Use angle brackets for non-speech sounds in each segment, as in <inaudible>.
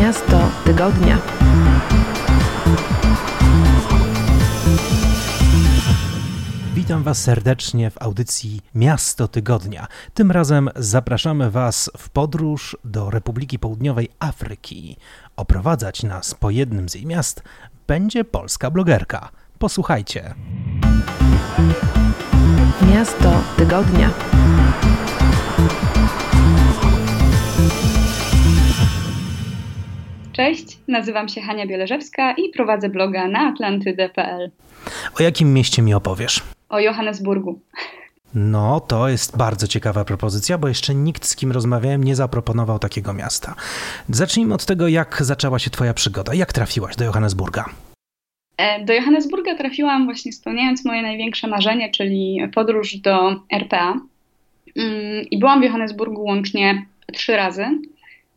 Miasto tygodnia. Witam Was serdecznie w audycji Miasto Tygodnia. Tym razem zapraszamy Was w podróż do Republiki Południowej Afryki. Oprowadzać nas po jednym z jej miast będzie polska blogerka. Posłuchajcie. Miasto tygodnia. Cześć, nazywam się Hania Bieleżewska i prowadzę bloga na atlantydę.pl. O jakim mieście mi opowiesz? O Johannesburgu. No, to jest bardzo ciekawa propozycja, bo jeszcze nikt z kim rozmawiałem nie zaproponował takiego miasta. Zacznijmy od tego, jak zaczęła się Twoja przygoda. Jak trafiłaś do Johannesburga? E, do Johannesburga trafiłam właśnie spełniając moje największe marzenie, czyli podróż do RPA. Mm, I byłam w Johannesburgu łącznie trzy razy.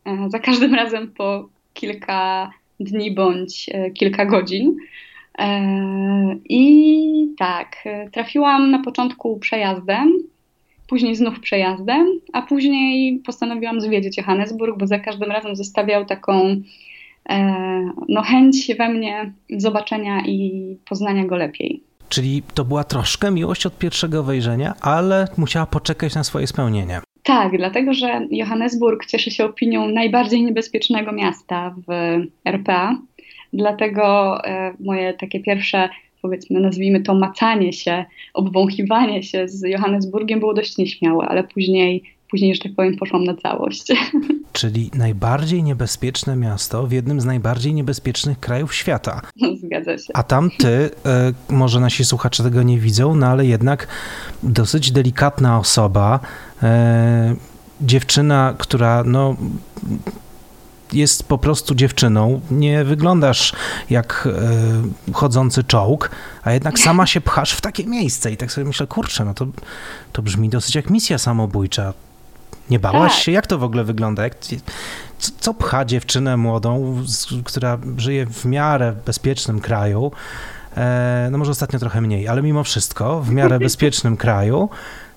E, za każdym <laughs> razem po kilka dni bądź e, kilka godzin. I tak, trafiłam na początku przejazdem, później znów przejazdem, a później postanowiłam zwiedzić Johannesburg, bo za każdym razem zostawiał taką no, chęć we mnie zobaczenia i poznania go lepiej. Czyli to była troszkę miłość od pierwszego wejrzenia, ale musiała poczekać na swoje spełnienie. Tak, dlatego że Johannesburg cieszy się opinią najbardziej niebezpiecznego miasta w RPA. Dlatego e, moje takie pierwsze, powiedzmy, nazwijmy to macanie się, obwąchiwanie się z Johannesburgiem było dość nieśmiałe, ale później później, że tak powiem, poszłam na całość. <laughs> Czyli najbardziej niebezpieczne miasto w jednym z najbardziej niebezpiecznych krajów świata. Zgadza się. A tam ty, e, może nasi słuchacze tego nie widzą, no ale jednak dosyć delikatna osoba, e, dziewczyna, która no jest po prostu dziewczyną, nie wyglądasz jak e, chodzący czołg, a jednak sama się pchasz w takie miejsce i tak sobie myślę, kurczę, no to, to brzmi dosyć jak misja samobójcza. Nie bałaś tak. się? Jak to w ogóle wygląda? Jak, co, co pcha dziewczynę młodą, z, która żyje w miarę bezpiecznym kraju, e, no może ostatnio trochę mniej, ale mimo wszystko w miarę <laughs> bezpiecznym kraju,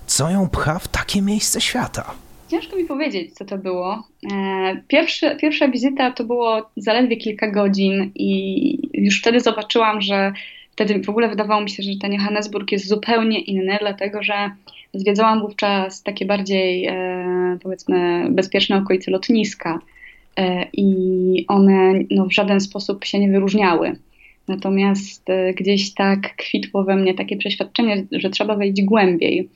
co ją pcha w takie miejsce świata? Ciężko mi powiedzieć, co to było. E, pierwszy, pierwsza wizyta to było zaledwie kilka godzin i już wtedy zobaczyłam, że wtedy w ogóle wydawało mi się, że ten Johannesburg jest zupełnie inny, dlatego że zwiedzałam wówczas takie bardziej, e, powiedzmy, bezpieczne okolice lotniska e, i one no, w żaden sposób się nie wyróżniały. Natomiast gdzieś tak kwitło we mnie takie przeświadczenie, że trzeba wejść głębiej.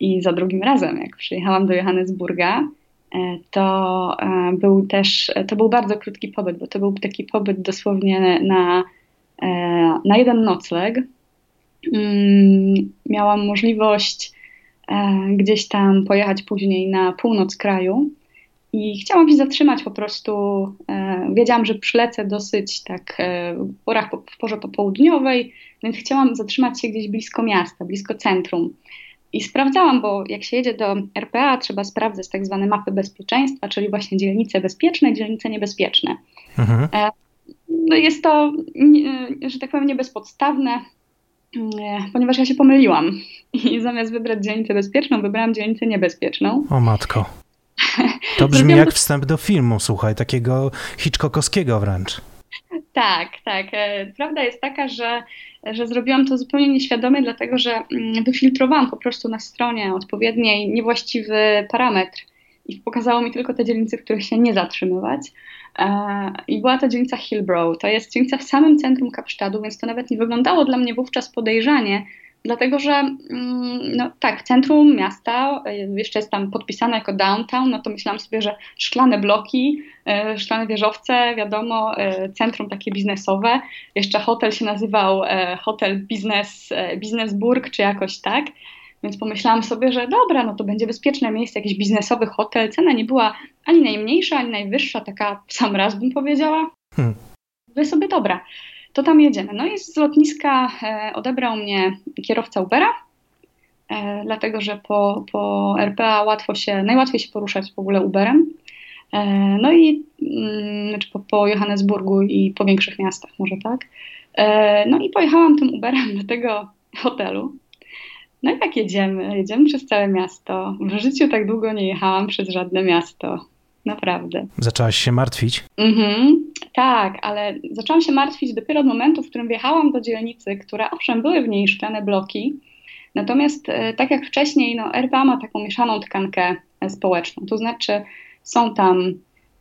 I za drugim razem, jak przyjechałam do Johannesburga, e, to e, był też, to był bardzo krótki pobyt, bo to był taki pobyt dosłownie na, e, na jeden nocleg. Mm, miałam możliwość gdzieś tam pojechać później na północ kraju i chciałam się zatrzymać po prostu. Wiedziałam, że przylecę dosyć tak w porach, w porze popołudniowej, więc chciałam zatrzymać się gdzieś blisko miasta, blisko centrum. I sprawdzałam, bo jak się jedzie do RPA, trzeba sprawdzać tak zwane mapy bezpieczeństwa, czyli właśnie dzielnice bezpieczne, dzielnice niebezpieczne. Mhm. E, no jest to, że tak powiem, niebezpodstawne, e, ponieważ ja się pomyliłam i zamiast wybrać dzielnicę bezpieczną, wybrałam dzielnicę niebezpieczną. O matko. <laughs> To brzmi jak wstęp do filmu, słuchaj, takiego Hitchcockowskiego wręcz. Tak, tak. E, prawda jest taka, że, że zrobiłam to zupełnie nieświadomie, dlatego że mm, wyfiltrowałam po prostu na stronie odpowiedniej niewłaściwy parametr i pokazało mi tylko te dzielnice, w których się nie zatrzymywać. E, I była to dzielnica Hillbrow. To jest dzielnica w samym centrum Kapsztadu, więc to nawet nie wyglądało dla mnie wówczas podejrzanie, Dlatego, że mm, no, tak, centrum miasta e, jeszcze jest tam podpisane jako downtown, no to myślałam sobie, że szklane bloki, e, szklane wieżowce, wiadomo, centrum takie biznesowe. Jeszcze hotel się nazywał Hotel Business, Businessburg, czy jakoś tak. Więc pomyślałam sobie, że dobra, no to będzie bezpieczne miejsce, jakiś biznesowy hotel. Cena nie była ani najmniejsza, ani najwyższa, taka w sam raz bym powiedziała. Hmm. Wy sobie dobra to tam jedziemy. No i z lotniska e, odebrał mnie kierowca Ubera, e, dlatego że po, po RPA łatwo się, najłatwiej się poruszać w ogóle Uberem. E, no i mm, znaczy po, po Johannesburgu i po większych miastach, może tak. No i pojechałam tym Uberem do tego hotelu. No i jak jedziemy, jedziemy przez całe miasto. W życiu tak długo nie jechałam przez żadne miasto. Naprawdę. Zaczęłaś się martwić? Mhm, tak, ale zaczęłam się martwić dopiero od momentu, w którym wjechałam do dzielnicy, które owszem były w niej szklane bloki, natomiast e, tak jak wcześniej, no RPA ma taką mieszaną tkankę e, społeczną, to znaczy są tam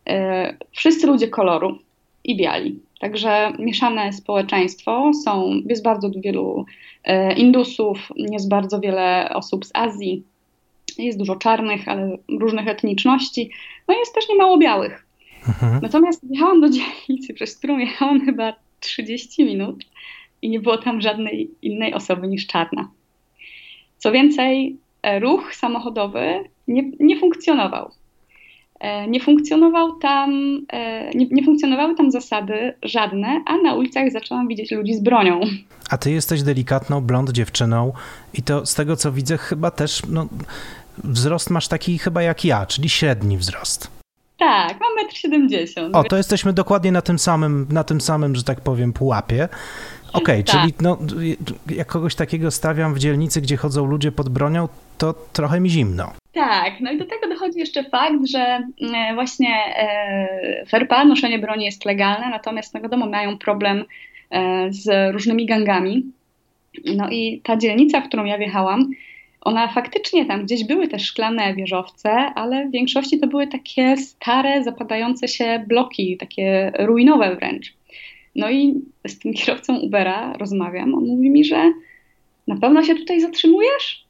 e, wszyscy ludzie koloru i biali. Także mieszane społeczeństwo, są, jest bardzo wielu e, Indusów, jest bardzo wiele osób z Azji, jest dużo czarnych, ale różnych etniczności, no jest też niemało białych. Mhm. Natomiast jechałam do dzielnicy, przez którą jechałam chyba 30 minut i nie było tam żadnej innej osoby niż czarna. Co więcej, e, ruch samochodowy nie, nie funkcjonował. E, nie, funkcjonował tam, e, nie, nie, funkcjonowały tam zasady żadne, a na ulicach zaczęłam widzieć ludzi z bronią. A ty jesteś delikatną, blond dziewczyną i to z tego co widzę chyba też no, wzrost masz taki chyba jak ja, czyli średni wzrost. Tak, mam 1,70 m. O, to jesteśmy dokładnie na tym samym, na tym samym, że tak powiem, pułapie. Okej, okay, tak. czyli no, jak kogoś takiego stawiam w dzielnicy, gdzie chodzą ludzie pod bronią, to trochę mi zimno. Tak, no i do tego dochodzi jeszcze fakt, że mm, właśnie e, FRPA, noszenie broni jest legalne, natomiast no wiadomo, mają problem e, z różnymi gangami. No i ta dzielnica, w którą ja wjechałam, ona faktycznie tam gdzieś były też szklane wieżowce, ale w większości to były takie stare, zapadające się bloki, takie ruinowe wręcz. No i z tym kierowcą Ubera rozmawiam, on mówi mi, że na pewno się tutaj zatrzymujesz?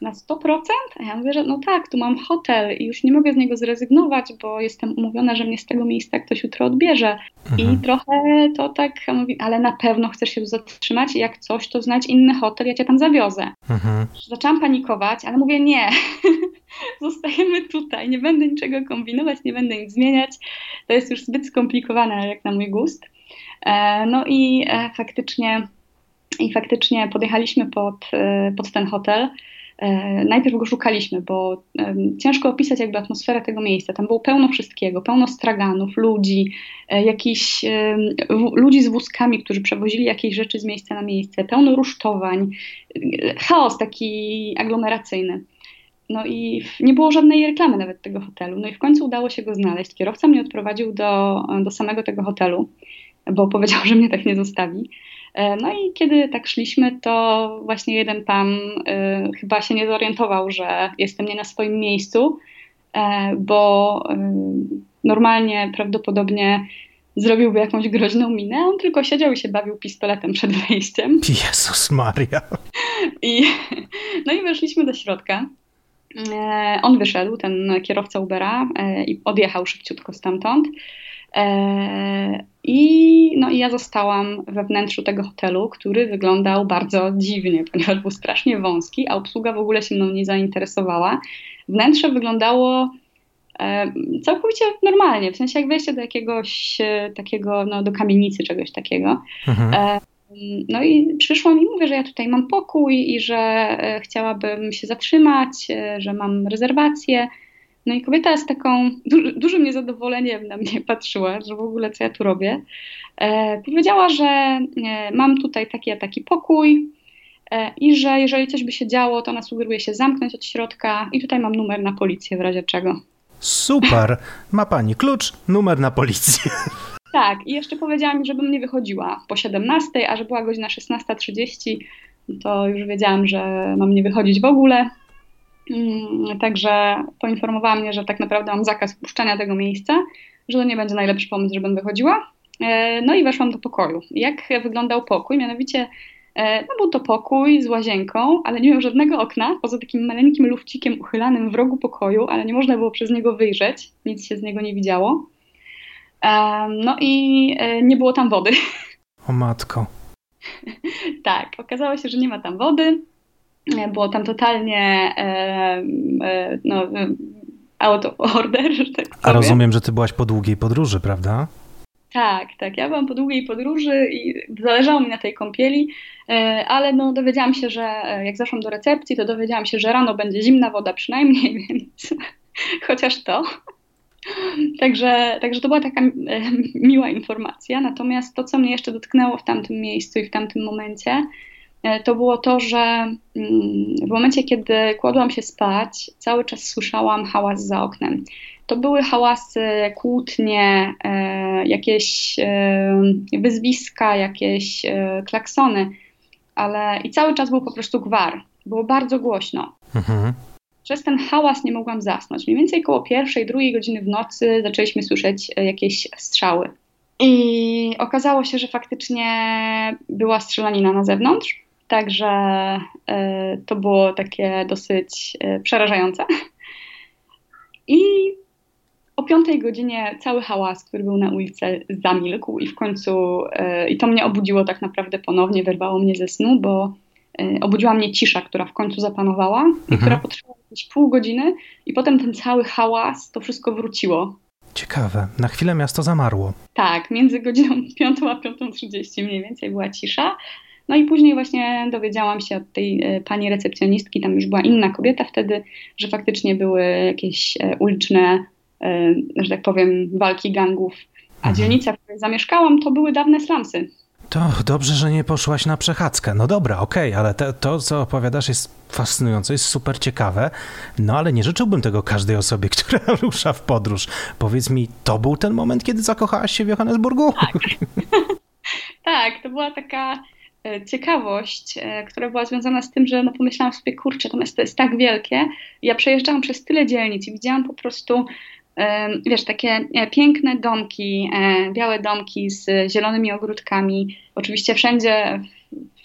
Na 100%? A ja mówię, że no tak, tu mam hotel i już nie mogę z niego zrezygnować, bo jestem umówiona, że mnie z tego miejsca ktoś jutro odbierze. Mhm. I trochę to tak, mówi, ale na pewno chcesz się tu zatrzymać i jak coś, to znać inny hotel, ja cię tam zawiozę. Mhm. Zaczęłam panikować, ale mówię nie, <laughs> zostajemy tutaj, nie będę niczego kombinować, nie będę nic zmieniać. To jest już zbyt skomplikowane jak na mój gust. E, no i e, faktycznie i faktycznie podjechaliśmy pod, e, pod ten hotel. E, najpierw go szukaliśmy, bo ciężko opisać jakby atmosferę tego miejsca. Tam było pełno wszystkiego, pełno straganów, ludzi, e, jakichś ludzi z wózkami, którzy przewozili jakieś rzeczy z miejsca na miejsce, pełno rusztowań, e, chaos taki aglomeracyjny. No i nie było żadnej reklamy nawet tego hotelu. No i w końcu udało się go znaleźć. Kierowca mnie odprowadził do, do samego tego hotelu, bo powiedział, że mnie tak nie zostawi. E, no i kiedy tak szliśmy, to właśnie jeden pan y, chyba się nie zorientował, że jestem nie na swoim miejscu, y, bo normalnie prawdopodobnie zrobiłby jakąś groźną minę, on tylko siedział i się bawił pistoletem przed wejściem. <laughs> Jezus Maria. I, no i weszliśmy do środka. On wyszedł, ten kierowca Ubera, i odjechał szybciutko stamtąd. E, I, no, I ja zostałam we wnętrzu tego hotelu, który wyglądał bardzo dziwnie, <laughs> ponieważ był strasznie wąski, a obsługa w ogóle się mną nie zainteresowała. Wnętrze wyglądało e, całkowicie normalnie, w sensie jak wejście do jakiegoś e, takiego, no do kamienicy, czegoś takiego. Mhm. No i przyszłam i mówię, że ja tutaj mam pokój i że chciałabym się zatrzymać, że mam rezerwację. No i kobieta z taką duży, dużym niezadowoleniem na mnie patrzyła, że w ogóle co ja tu robię. E, powiedziała, że e, mam tutaj taki a taki pokój e, i że jeżeli coś by się działo, to ona sugeruje się zamknąć od środka i tutaj mam numer na policję w razie czego. Super! Ma pani klucz, numer na policję. <laughs> Tak, i jeszcze powiedziała mi, żebym nie wychodziła po 17, a że była godzina 16.30, to już wiedziałam, że mam nie wychodzić w ogóle. Mm, także poinformowała mnie, że tak naprawdę mam zakaz wpuszczania tego miejsca, że to nie będzie najlepszy pomysł, żebym wychodziła. E, no i weszłam do pokoju. Jak wyglądał pokój? Mianowicie e, no był to pokój z łazienką, ale nie miał żadnego okna, poza takim maleńkim lufcikiem uchylanym w rogu pokoju, ale nie można było przez niego wyjrzeć, nic się z niego nie widziało. E, no i nie było tam wody. <laughs> O matko. tak, okazało się, że nie ma tam wody. Było tam totalnie e, e, no, out of order, że tak A rozumiem, że ty byłaś po długiej podróży, prawda? Tak, tak. Ja byłam po długiej podróży i zależało mi na tej kąpieli, e, ale no dowiedziałam się, że jak zaszłam do recepcji, to dowiedziałam się, że rano będzie zimna woda przynajmniej, <laughs> więc chociaż to. Także, także to była taka miła informacja. Natomiast to, co mnie jeszcze dotknęło w tamtym miejscu i w tamtym momencie, to było to, że mm, w momencie, kiedy kładłam się spać, cały czas słyszałam hałas za oknem. To były hałasy, kłótnie, e, jakieś e, wyzwiska, jakieś e, klaksony, ale i cały czas był po prostu gwar. Było bardzo głośno. Mhm. Przez ten hałas nie mogłam zasnąć. Mniej więcej koło pierwszej, drugiej godziny w nocy zaczęliśmy słyszeć jakieś strzały. I okazało się, że faktycznie była strzelanina na zewnątrz, także to było takie dosyć przerażające. I o piątej godzinie cały hałas, który był na ulicy, zamilkł i w końcu, e, i to mnie obudziło tak naprawdę ponownie, wyrwało mnie ze snu, bo e, obudziła mnie cisza, która w końcu zapanowała mhm. i która potrwała jakieś pół godziny i potem ten cały hałas, to wszystko wróciło. Ciekawe. Na chwilę miasto zamarło. Tak, między godziną <laughs> 5 a 5.30 mniej więcej była cisza. No i później właśnie dowiedziałam się od tej e, pani recepcjonistki, tam już była inna kobieta wtedy, że faktycznie były jakieś uliczne E, że tak powiem, walki gangów. A mhm. dzielnica, w której zamieszkałam, to były dawne slumsy. To dobrze, że nie poszłaś na przechadzkę. No dobra, okej, okay, ale te, to, co opowiadasz, jest fascynujące, jest super ciekawe. No ale nie życzyłbym tego każdej osobie, <laughs> która rusza w podróż. Powiedz mi, to był ten moment, kiedy zakochałaś się w Johannesburgu? Tak. <laughs> tak, to była taka e, ciekawość, e, która była związana z tym, że no pomyślałam sobie, kurczę, to miasto jest tak wielkie. Ja przejeżdżałam przez tyle dzielnic i widziałam po prostu wiesz, takie e, piękne domki, e, białe domki z zielonymi ogródkami. Oczywiście wszędzie,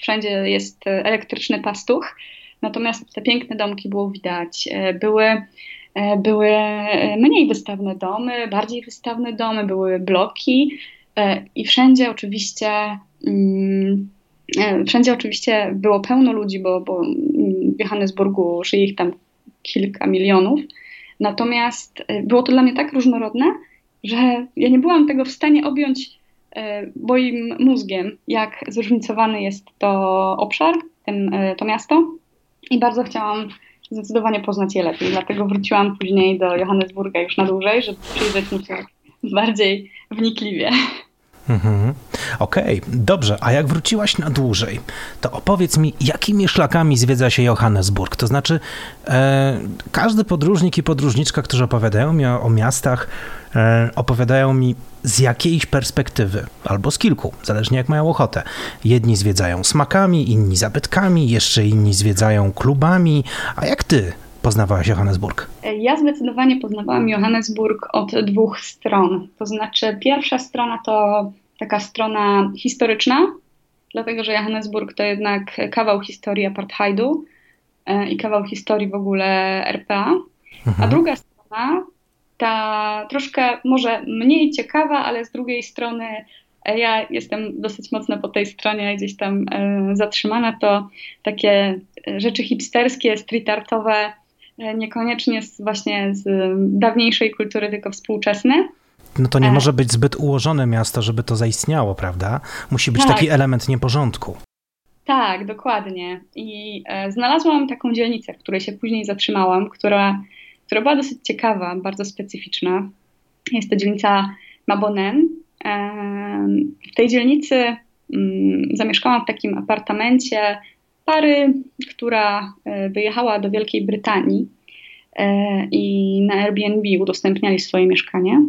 wszędzie jest elektryczny pastuch, natomiast te piękne domki było widać. E, były, były mniej wystawne domy, bardziej wystawne domy, były bloki i wszędzie oczywiście mm, Wszędzie oczywiście było pełno ludzi, bo, bo w Johannesburgu żyje ich tam kilka milionów. Natomiast e, było to dla mnie tak różnorodne, że ja nie byłam tego w stanie objąć e, moim mózgiem, jak zróżnicowany jest to obszar, ten, e, to miasto. I bardzo chciałam zdecydowanie poznać je lepiej. Dlatego wróciłam później do Johannesburga już na dłużej, żeby przyjrzeć mu się bardziej wnikliwie. Mhm. Okej, okay, dobrze. A jak wróciłaś na dłużej, to opowiedz mi, jakimi szlakami zwiedza się Johannesburg? To znaczy, e, każdy podróżnik i podróżniczka, którzy opowiadają mi o, o miastach, e, opowiadają mi z jakiejś perspektywy, albo z kilku, zależnie jak mają ochotę. Jedni zwiedzają smakami, inni zabytkami, jeszcze inni zwiedzają klubami. A jak ty poznawałaś Johannesburg? Ja zdecydowanie poznawałam Johannesburg od dwóch stron. To znaczy, pierwsza strona to taka strona historyczna, dlatego że Johannesburg to jednak kawał historii apartheidu e, i kawał historii w ogóle RPA. Mhm. A druga strona, ta troszkę może mniej ciekawa, ale z drugiej strony e, ja jestem dosyć mocno po tej stronie gdzieś tam e, zatrzymana, to takie rzeczy hipsterskie, street artowe, niekoniecznie z, właśnie z dawniejszej kultury, tylko współczesne. No to nie e. może być zbyt ułożone miasto, żeby to zaistniało, prawda? Musi być tak. taki element nieporządku. Tak, dokładnie. I e, znalazłam taką dzielnicę, w której się później zatrzymałam, która, która była dosyć ciekawa, bardzo specyficzna. Jest to dzielnica Mabonen. E, w tej dzielnicy mm, zamieszkałam w takim apartamencie pary, która e, wyjechała do Wielkiej Brytanii e, i na Airbnb udostępniali swoje mieszkanie.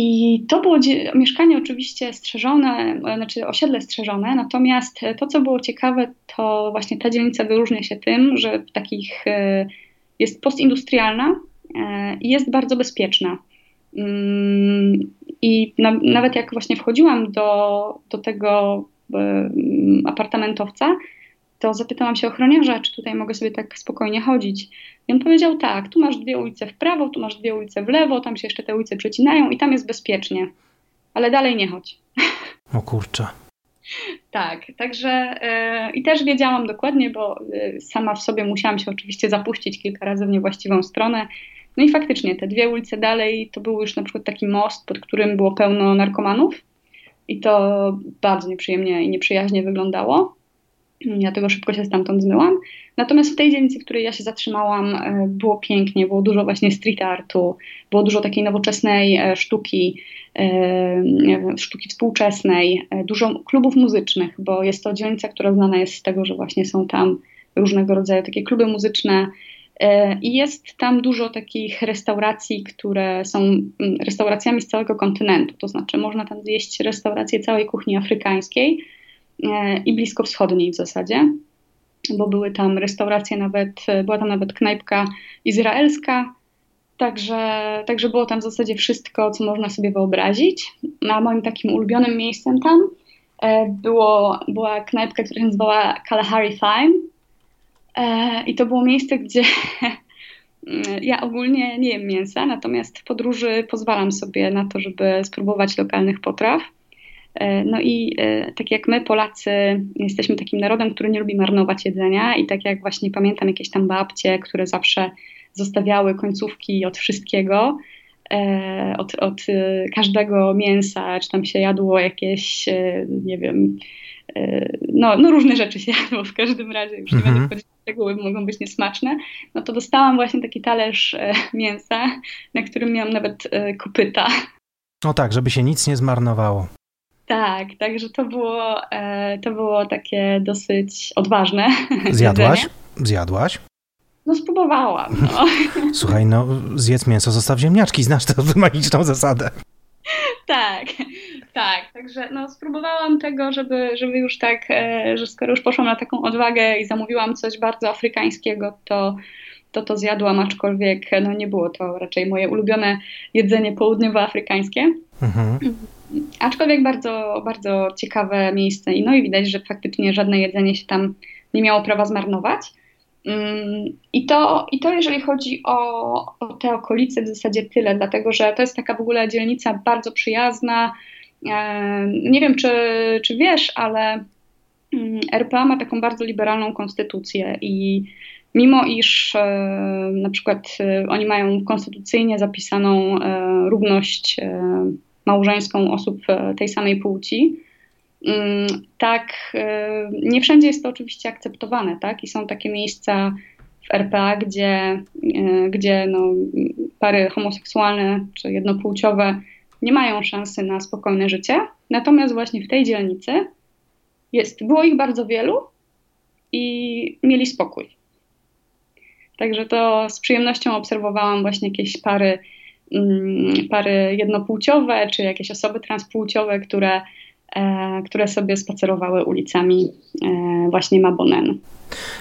I to było mieszkanie oczywiście strzeżone, e, znaczy osiedle strzeżone, natomiast to, co było ciekawe, to właśnie ta dzielnica wyróżnia się tym, że takich jest postindustrialna i jest bardzo bezpieczna. Mm, I na, nawet jak właśnie wchodziłam do, do tego apartamentowca, to zapytałam się ochroniarza, czy tutaj mogę sobie tak spokojnie chodzić. I on powiedział tak, tu masz dwie ulice w prawo, tu masz dwie ulice w lewo, tam się jeszcze te ulice przecinają i tam jest bezpiecznie. Ale dalej nie chodź. <laughs> O kurczę. tak, także yy, i też wiedziałam dokładnie, bo yy, sama w sobie musiałam się oczywiście zapuścić kilka razy w niewłaściwą stronę. No i faktycznie te dwie ulice dalej to był już na przykład taki most, pod którym było pełno narkomanów i to bardzo nieprzyjemnie i nieprzyjaźnie wyglądało. <clears throat> Dlatego szybko się stamtąd zmyłam. Natomiast w tej dzielnicy, w której ja się zatrzymałam, e, było pięknie, było dużo właśnie street artu, było dużo takiej nowoczesnej e, sztuki, e, sztuki współczesnej, dużo klubów muzycznych, bo jest to dzielnica, która znana jest z tego, że właśnie są tam różnego rodzaju takie kluby muzyczne. I jest tam dużo takich restauracji, które są mm, restauracjami z całego kontynentu. To znaczy, można tam zjeść restaurację całej kuchni afrykańskiej, E, i bliskowschodniej w zasadzie, bo były tam restauracje nawet, była tam nawet knajpka izraelska, Także, także było tam w zasadzie wszystko, co można sobie wyobrazić. A moim takim ulubionym miejscem tam e, było, była knajpka, która się nazywała Kalahari Fine. E, I to było miejsce, gdzie <laughs> ja ogólnie nie jem mięsa, natomiast w podróży pozwalam sobie na to, żeby spróbować lokalnych potraw. E, no i e, tak jak my, Polacy, jesteśmy takim narodem, który nie lubi marnować jedzenia, i tak jak właśnie pamiętam jakieś tam babcie, które zawsze zostawiały końcówki od wszystkiego, e, od, od każdego mięsa, czy tam się jadło jakieś, nie wiem, no, no różne rzeczy się <laughs> jadło w każdym razie, już nie będę mhm. wchodzić w szczegóły, mogą być niesmaczne, no to dostałam właśnie taki talerz mięsa, na którym miałam nawet kopyta. No tak, żeby się nic nie zmarnowało. Tak, także to było, e, to było takie dosyć odważne. Zjadłaś? Zjadłaś? No spróbowałam. No. <laughs> Słuchaj, no zjedz mięso, zostaw ziemniaczki, znasz tę <laughs> magiczną zasadę. Tak, tak. Także no, spróbowałam tego, żeby, żeby już tak, e, że skoro już poszłam na taką odwagę i zamówiłam coś bardzo afrykańskiego, to to, to zjadłam, aczkolwiek no, nie było to raczej moje ulubione jedzenie południowoafrykańskie. Mhm. <clears throat> Aczkolwiek bardzo, bardzo ciekawe miejsce. I no i widać, że faktycznie żadne jedzenie się tam nie miało prawa zmarnować. Mm, I to, I to jeżeli chodzi o, o te okolice, w zasadzie tyle, dlatego że to jest taka w ogóle dzielnica bardzo przyjazna. E, nie wiem, czy, czy wiesz, ale mm, RPA ma taką bardzo liberalną konstytucję i mimo iż e, na przykład e, oni mają konstytucyjnie zapisaną równość małżeńską osób e, tej samej płci. Mm, tak, e, nie wszędzie jest to oczywiście akceptowane, tak? I są takie miejsca w RPA, gdzie, e, gdzie no, pary homoseksualne czy jednopłciowe nie mają szansy na spokojne życie. Natomiast właśnie w tej dzielnicy jest, było ich bardzo wielu i mieli spokój. Także to z przyjemnością obserwowałam właśnie jakieś pary Mm, pary jednopłciowe, czy jakieś osoby transpłciowe, które, e, które sobie spacerowały ulicami e, właśnie Mabonen.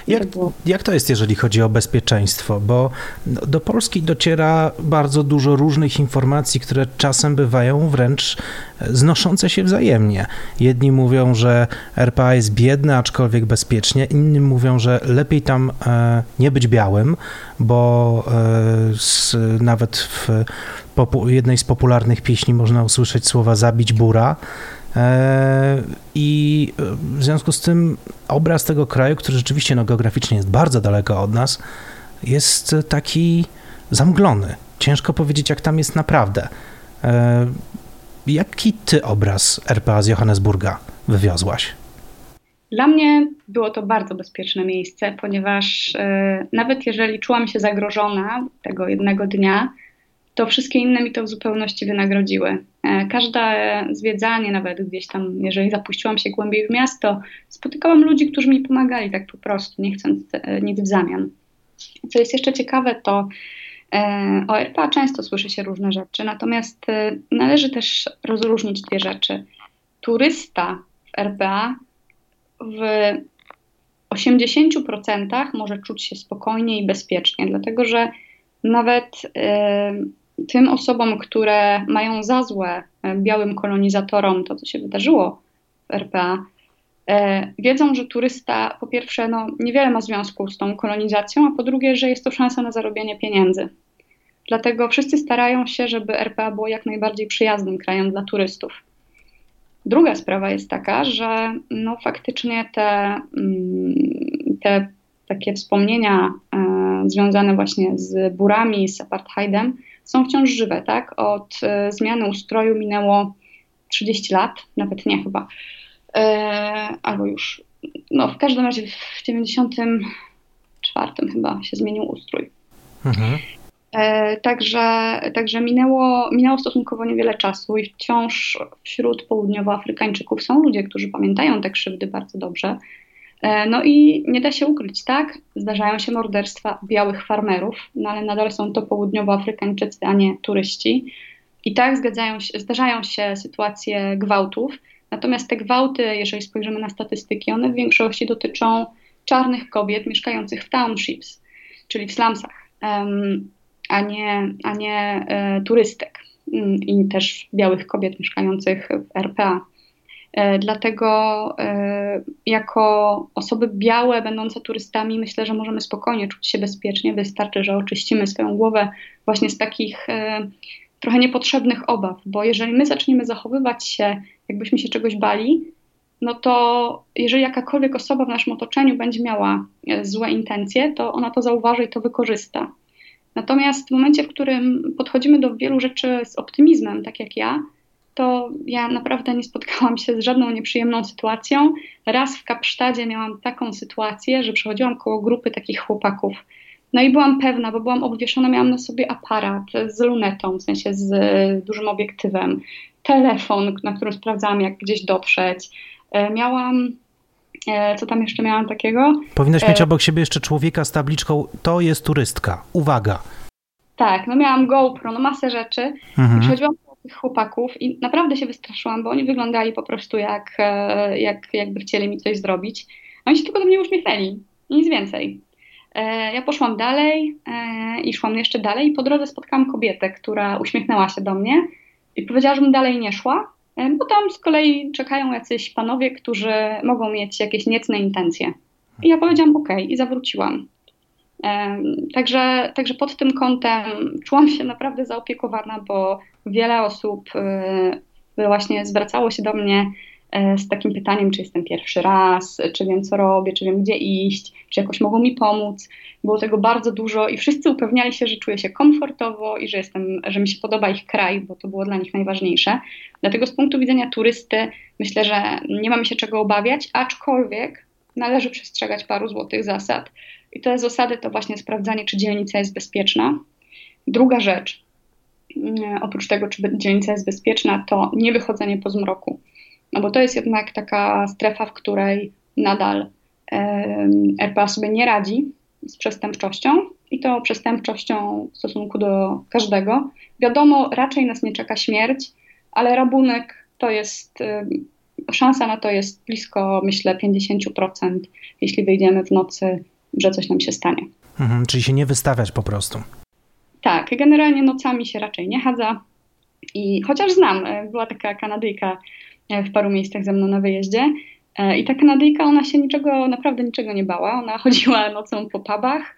Jak, jak to jest, jeżeli chodzi o bezpieczeństwo? Bo do Polski dociera bardzo dużo różnych informacji, które czasem bywają wręcz znoszące się wzajemnie. Jedni mówią, że RPA jest biedne, aczkolwiek bezpiecznie, inni mówią, że lepiej tam e, nie być białym, bo e, nawet w jednej z popularnych pieśni można usłyszeć słowa zabić bura. E, I w związku z tym obraz tego kraju, który rzeczywiście no, geograficznie jest bardzo daleko od nas, jest taki zamglony. Ciężko powiedzieć, jak tam jest naprawdę. E, jaki ty obraz RPA z Johannesburga wywiozłaś? Dla mnie było to bardzo bezpieczne miejsce, ponieważ e, nawet jeżeli czułam się zagrożona tego jednego dnia, to wszystkie inne mi to w zupełności wynagrodziły. E, każde zwiedzanie, nawet gdzieś tam, jeżeli zapuściłam się głębiej w miasto, spotykałam ludzi, którzy mi pomagali tak po prostu, nie chcąc e, nic w zamian. Co jest jeszcze ciekawe, to e, o RPA często słyszy się różne rzeczy, natomiast należy też rozróżnić dwie rzeczy. Turysta w RPA w 80% może czuć się spokojnie i bezpiecznie, dlatego że nawet tym osobom, które mają za złe e, białym kolonizatorom to, co się wydarzyło w RPA, e, wiedzą, że turysta po pierwsze no, niewiele ma związku z tą kolonizacją, a po drugie, że jest to szansa na zarobienie pieniędzy. Dlatego wszyscy starają się, żeby RPA było jak najbardziej przyjaznym krajem dla turystów. Druga sprawa jest taka, że no, faktycznie te, mm, te takie wspomnienia e, związane właśnie z burami, z apartheidem, są wciąż żywe, tak? Od e, zmiany ustroju minęło 30 lat, nawet nie chyba, e, albo już no w każdym razie w 94 chyba się zmienił ustrój. Mhm. E, także, także minęło, minęło stosunkowo niewiele czasu i wciąż wśród południowoafrykańczyków są ludzie, którzy pamiętają te krzywdy bardzo dobrze. E, no i nie da się ukryć, tak? Zdarzają się morderstwa białych farmerów, no ale nadal są to południowoafrykańczycy, a nie turyści. I tak zgadzają się, zdarzają się sytuacje gwałtów, natomiast te gwałty, jeżeli spojrzymy na statystyki, one w większości dotyczą czarnych kobiet mieszkających w townships, czyli w slumsach, um, a nie, a nie e, turystek um, i też białych kobiet mieszkających w RPA. E, dlatego e, jako osoby białe, będące turystami, myślę, że możemy spokojnie czuć się bezpiecznie. Wystarczy, że oczyścimy swoją głowę właśnie z takich e, trochę niepotrzebnych obaw, bo jeżeli my zaczniemy zachowywać się, jakbyśmy się czegoś bali, no to jeżeli jakakolwiek osoba w naszym otoczeniu będzie miała złe intencje, to ona to zauważy i to wykorzysta. Natomiast w momencie, w którym podchodzimy do wielu rzeczy z optymizmem, tak jak ja, to ja naprawdę nie spotkałam się z żadną nieprzyjemną sytuacją. Raz w Kapsztadzie miałam taką sytuację, że przechodziłam koło grupy takich chłopaków. No i byłam pewna, bo byłam obwieszona, miałam na sobie aparat z lunetą, w sensie z dużym obiektywem, telefon, na którym sprawdzałam, jak gdzieś dotrzeć. E, miałam e, co tam jeszcze miałam takiego? Powinnaś mieć e, obok siebie jeszcze człowieka z tabliczką to jest turystka. Uwaga. Tak, no miałam GoPro, no masę rzeczy. Mhm. Przechodziłam tych chłopaków i naprawdę się wystraszyłam, bo oni wyglądali po prostu jak, e, jak jakby chcieli mi coś zrobić. A oni się tylko do mnie uśmiechnęli, nic więcej. E, ja poszłam dalej e, i szłam jeszcze dalej i po drodze spotkałam kobietę, która uśmiechnęła się do mnie i powiedziała, żebym dalej nie szła, bo tam z kolei czekają jacyś panowie, którzy mogą mieć jakieś niecne intencje. I ja powiedziałam ok i zawróciłam. Także, także pod tym kątem czułam się naprawdę zaopiekowana, bo wiele osób y, właśnie zwracało się do mnie e, z takim pytaniem, czy jestem pierwszy raz, czy wiem co robię, czy wiem gdzie iść, czy jakoś mogą mi pomóc. Było tego bardzo dużo i wszyscy upewniali się, że czuję się komfortowo i że, jestem, że mi się podoba ich kraj, bo to było dla nich najważniejsze. Dlatego z punktu widzenia turysty myślę, że nie mamy się czego obawiać, aczkolwiek należy przestrzegać paru złotych zasad. I te zasady to właśnie sprawdzanie, czy dzielnica jest bezpieczna. Druga rzecz, mm, oprócz tego, czy dzielnica jest bezpieczna, to nie wychodzenie po zmroku. No bo to jest jednak taka strefa, w której nadal RPA sobie nie radzi z przestępczością i to przestępczością w stosunku do każdego. Wiadomo, raczej nas nie czeka śmierć, ale rabunek to jest, szansa na to jest blisko, myślę, 50%, jeśli wyjdziemy w nocy że coś nam się stanie. Mhm, czyli się nie wystawiać po prostu. Tak, generalnie nocami się raczej nie chadza. I chociaż znam, e, była taka Kanadyjka e, w paru miejscach ze mną na wyjeździe. E, I ta Kanadyjka, ona się niczego, naprawdę niczego nie bała. Ona <laughs> chodziła nocą po pubach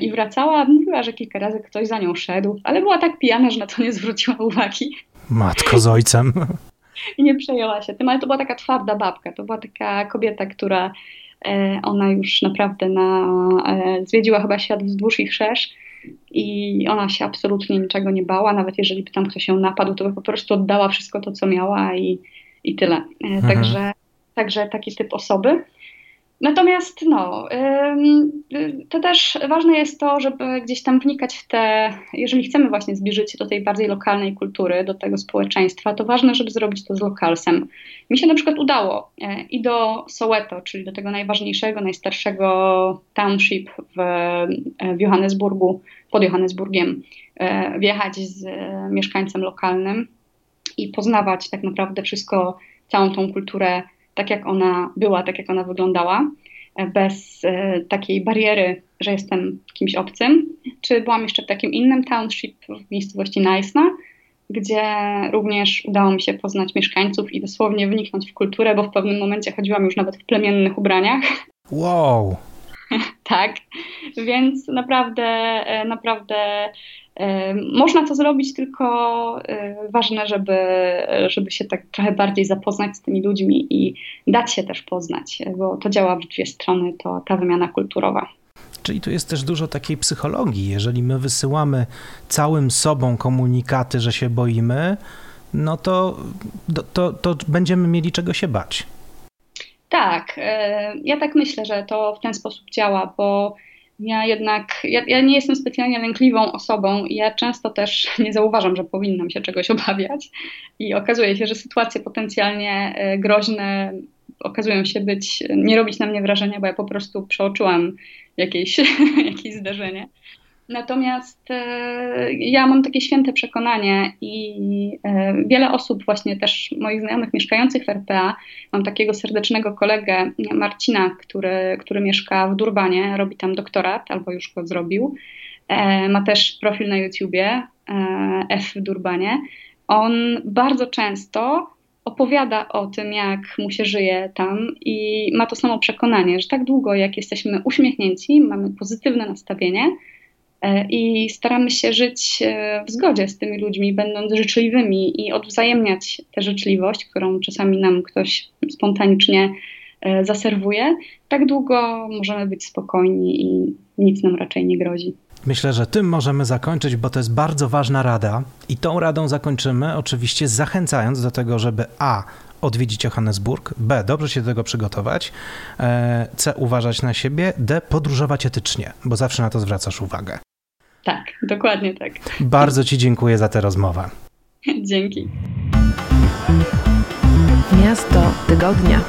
i wracała. Mówiła, że kilka razy ktoś za nią szedł, ale była tak pijana, że na to nie zwróciła <laughs> uwagi. Matko z ojcem. <laughs> I nie przejęła się tym, ale to była taka twarda babka. To była taka kobieta, która E, ona już naprawdę na, e, zwiedziła chyba świat wzdłuż i wszerz i ona się absolutnie niczego nie bała. Nawet jeżeli by tam ktoś ją napadł, to by po prostu oddała wszystko to, co miała i, i tyle. E, mhm. Także, także taki typ osoby. Natomiast no, to też ważne jest to, żeby gdzieś tam wnikać w te, jeżeli chcemy właśnie zbliżyć się do tej bardziej lokalnej kultury, do tego społeczeństwa, to ważne, żeby zrobić to z lokalsem. Mi się na przykład udało e, i do Soweto, czyli do tego najważniejszego, najstarszego township w, w Johannesburgu, pod Johannesburgiem, e, wjechać z mieszkańcem lokalnym i poznawać tak naprawdę wszystko, całą tą kulturę tak jak ona była, tak jak ona wyglądała, e, bez e, takiej bariery, że jestem kimś obcym. Czy byłam jeszcze w takim innym township w miejscowości Naisna, gdzie również udało mi się poznać mieszkańców i dosłownie wniknąć w kulturę, bo w pewnym momencie chodziłam już nawet w plemiennych ubraniach. <laughs> Wow! tak, więc naprawdę, e, naprawdę można to zrobić, tylko ważne, żeby, żeby się tak trochę bardziej zapoznać z tymi ludźmi i dać się też poznać, bo to działa w dwie strony, to ta wymiana kulturowa. Czyli tu jest też dużo takiej psychologii. Jeżeli my wysyłamy całym sobą komunikaty, że się boimy, no to, to, to będziemy mieli czego się bać. Tak, e, ja tak myślę, że to w ten sposób działa, bo ja jednak, ja, ja, nie jestem specjalnie lękliwą osobą i ja często też <laughs> nie zauważam, że powinnam się czegoś obawiać i okazuje się, że sytuacje potencjalnie e, groźne okazują się być, nie robić na mnie wrażenia, bo ja po prostu przeoczyłam jakieś, <laughs> jakieś zdarzenie. Natomiast e, ja mam takie święte przekonanie i e, wiele osób, właśnie też moich znajomych mieszkających w RPA, mam takiego serdecznego kolegę Marcina, który, który mieszka w Durbanie, robi tam doktorat albo już go zrobił. E, ma też profil na YouTubie F w Durbanie. On bardzo często opowiada o tym, jak mu się żyje tam i ma to samo przekonanie, że tak długo jak jesteśmy uśmiechnięci, mamy pozytywne nastawienie, i staramy się żyć e, w zgodzie z tymi ludźmi, będąc życzliwymi i odwzajemniać tę życzliwość, którą czasami nam ktoś spontanicznie e, zaserwuje. Tak długo możemy być spokojni i nic nam raczej nie grozi. Myślę, że tym możemy zakończyć, bo to jest bardzo ważna rada i tą radą zakończymy oczywiście zachęcając do tego, żeby A odwiedzić Johannesburg, B. dobrze się do tego przygotować, C. uważać na siebie, D. podróżować etycznie, bo zawsze na to zwracasz uwagę. Tak, dokładnie tak. Bardzo Ci dziękuję za tę rozmowę. <laughs> Dzięki. Miasto tygodnia.